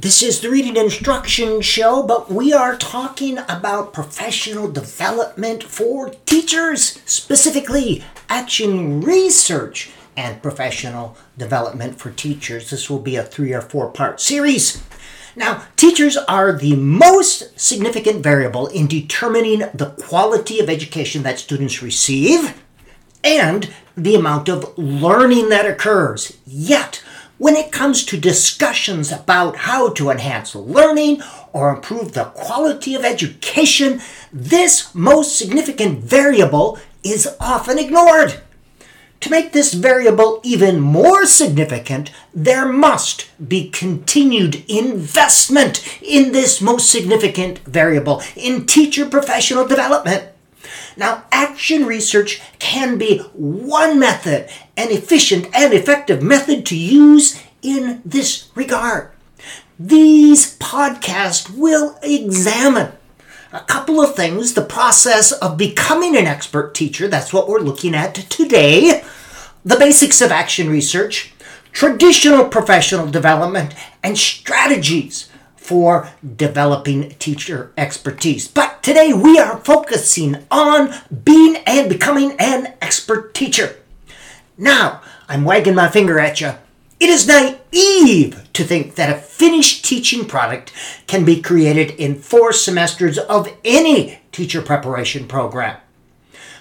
This is the Reading Instruction Show, but we are talking about professional development for teachers, specifically action research and professional development for teachers. This will be a three or four part series. Now, teachers are the most significant variable in determining the quality of education that students receive and the amount of learning that occurs. Yet, when it comes to discussions about how to enhance learning or improve the quality of education, this most significant variable is often ignored. To make this variable even more significant, there must be continued investment in this most significant variable in teacher professional development. Now, action research can be one method, an efficient and effective method to use in this regard. These podcasts will examine a couple of things the process of becoming an expert teacher, that's what we're looking at today, the basics of action research, traditional professional development, and strategies for developing teacher expertise. But today we are focusing on being and becoming an expert teacher. Now, I'm wagging my finger at you. It is naive to think that a finished teaching product can be created in four semesters of any teacher preparation program.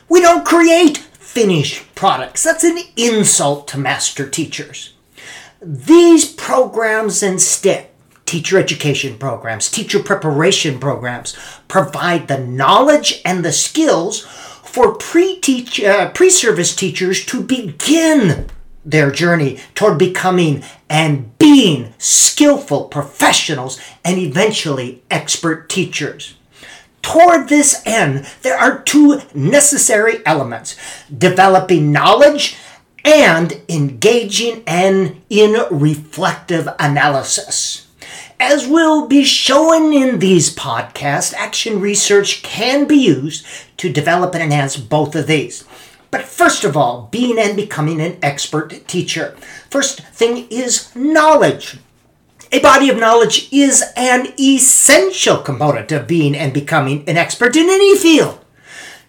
We don't create finished products. That's an insult to master teachers. These programs instead, teacher education programs, teacher preparation programs, provide the knowledge and the skills for pre-teach, uh, pre-service teachers to begin their journey toward becoming and being skillful professionals and eventually expert teachers. Toward this end, there are two necessary elements developing knowledge and engaging and in reflective analysis. As will be shown in these podcasts, action research can be used to develop and enhance both of these. But first of all, being and becoming an expert teacher. First thing is knowledge. A body of knowledge is an essential component of being and becoming an expert in any field.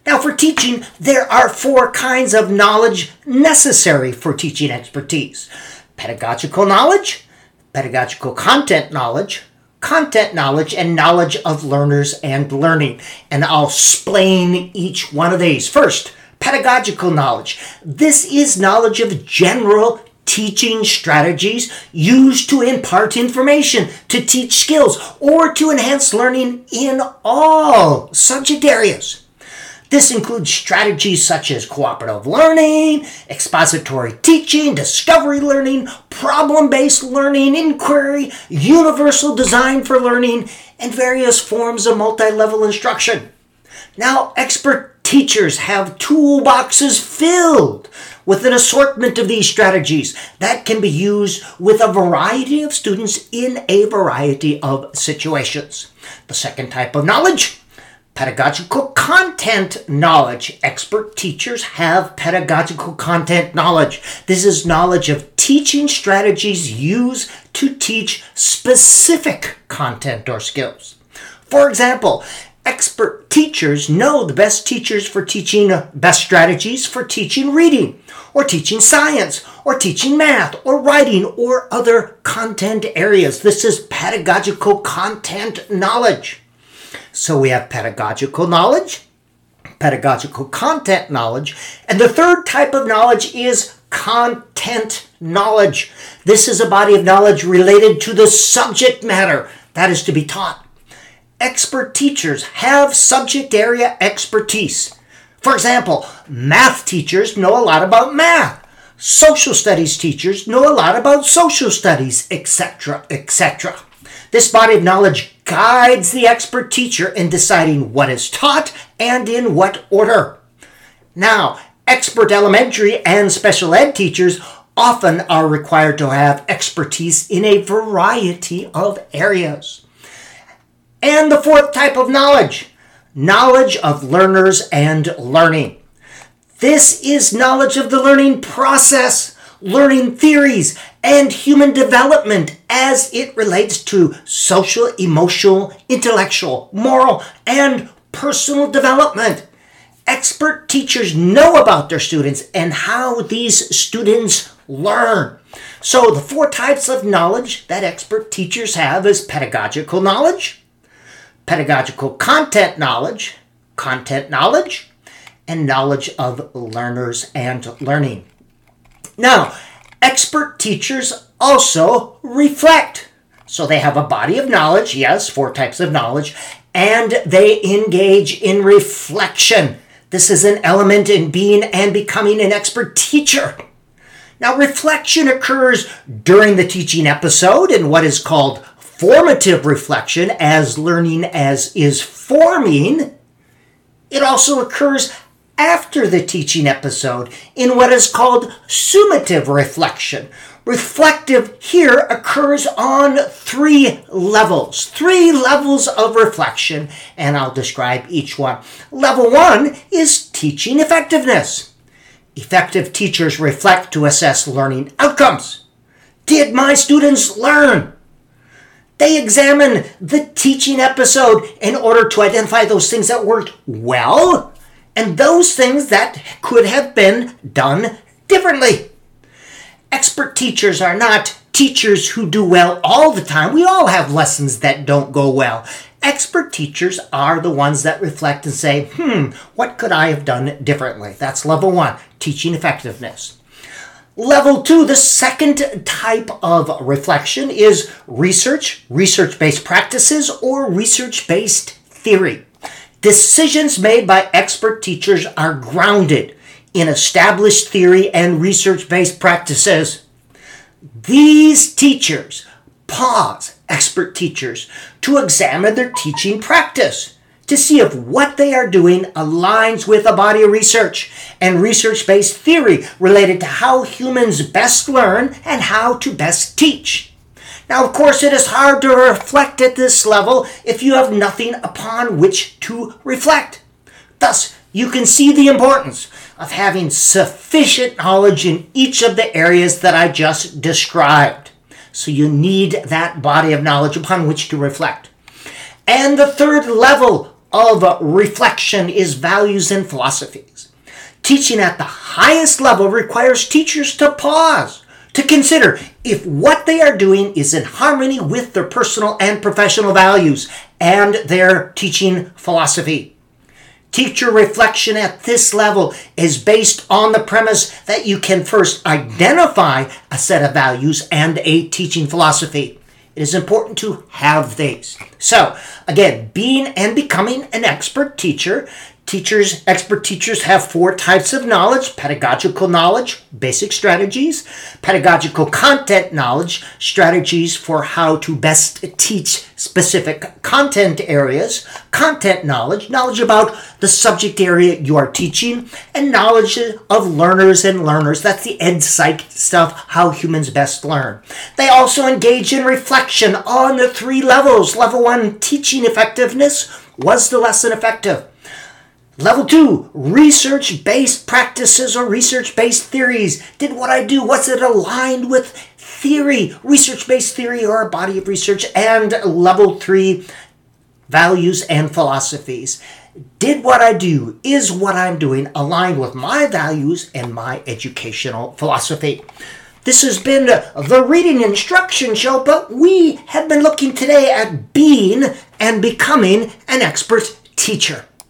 Now, for teaching, there are four kinds of knowledge necessary for teaching expertise pedagogical knowledge, pedagogical content knowledge, content knowledge, and knowledge of learners and learning. And I'll explain each one of these. First, pedagogical knowledge. This is knowledge of general teaching strategies used to impart information, to teach skills, or to enhance learning in all subject areas. This includes strategies such as cooperative learning, expository teaching, discovery learning, problem based learning, inquiry, universal design for learning, and various forms of multi level instruction. Now, expert teachers have toolboxes filled with an assortment of these strategies that can be used with a variety of students in a variety of situations. The second type of knowledge pedagogical content knowledge. Expert teachers have pedagogical content knowledge. This is knowledge of teaching strategies used to teach specific content or skills. For example, expert teachers know the best teachers for teaching best strategies for teaching reading or teaching science or teaching math or writing or other content areas. This is pedagogical content knowledge. So we have pedagogical knowledge, pedagogical content knowledge, and the third type of knowledge is content knowledge. This is a body of knowledge related to the subject matter that is to be taught expert teachers have subject area expertise. For example, math teachers know a lot about math. Social studies teachers know a lot about social studies, etc., etc. This body of knowledge guides the expert teacher in deciding what is taught and in what order. Now, expert elementary and special ed teachers often are required to have expertise in a variety of areas. And the fourth type of knowledge knowledge of learners and learning. This is knowledge of the learning process, learning theories, and human development as it relates to social, emotional, intellectual, moral, and personal development. Expert teachers know about their students and how these students learn. So, the four types of knowledge that expert teachers have is pedagogical knowledge, pedagogical content knowledge, content knowledge, and knowledge of learners and learning. Now, expert teachers also reflect. So they have a body of knowledge, yes, four types of knowledge, and they engage in reflection. This is an element in being and becoming an expert teacher. Now, reflection occurs during the teaching episode in what is called formative reflection, as learning as is forming. It also occurs after the teaching episode in what is called summative reflection. Reflective here occurs on three levels, three levels of reflection, and I'll describe each one. Level one is teaching effectiveness. Effective teachers reflect to assess learning outcomes. Did my students learn? They examine the teaching episode in order to identify those things that worked well and those things that could have been done differently. Expert teachers are not teachers who do well all the time. We all have lessons that don't go well. Expert teachers are the ones that reflect and say, hmm, what could I have done differently? That's level one, teaching effectiveness. Level two, the second type of reflection is research, research based practices, or research based theory. Decisions made by expert teachers are grounded in established theory and research based practices. These teachers pause, expert teachers, to examine their teaching practice to see if what they are doing aligns with a body of research and research based theory related to how humans best learn and how to best teach. Now, of course, it is hard to reflect at this level if you have nothing upon which to reflect. Thus, you can see the importance of having sufficient knowledge in each of the areas that I just described. So, you need that body of knowledge upon which to reflect. And the third level of reflection is values and philosophies. Teaching at the highest level requires teachers to pause to consider if what they are doing is in harmony with their personal and professional values and their teaching philosophy. Teacher reflection at this level is based on the premise that you can first identify a set of values and a teaching philosophy. It is important to have these. So, again, being and becoming an expert teacher Teachers, expert teachers have four types of knowledge pedagogical knowledge, basic strategies, pedagogical content knowledge, strategies for how to best teach specific content areas, content knowledge, knowledge about the subject area you are teaching, and knowledge of learners and learners. That's the ed psych stuff, how humans best learn. They also engage in reflection on the three levels. Level one, teaching effectiveness. Was the lesson effective? Level two, research based practices or research based theories. Did what I do, was it aligned with theory, research based theory or a body of research? And level three, values and philosophies. Did what I do, is what I'm doing aligned with my values and my educational philosophy? This has been the Reading Instruction Show, but we have been looking today at being and becoming an expert teacher.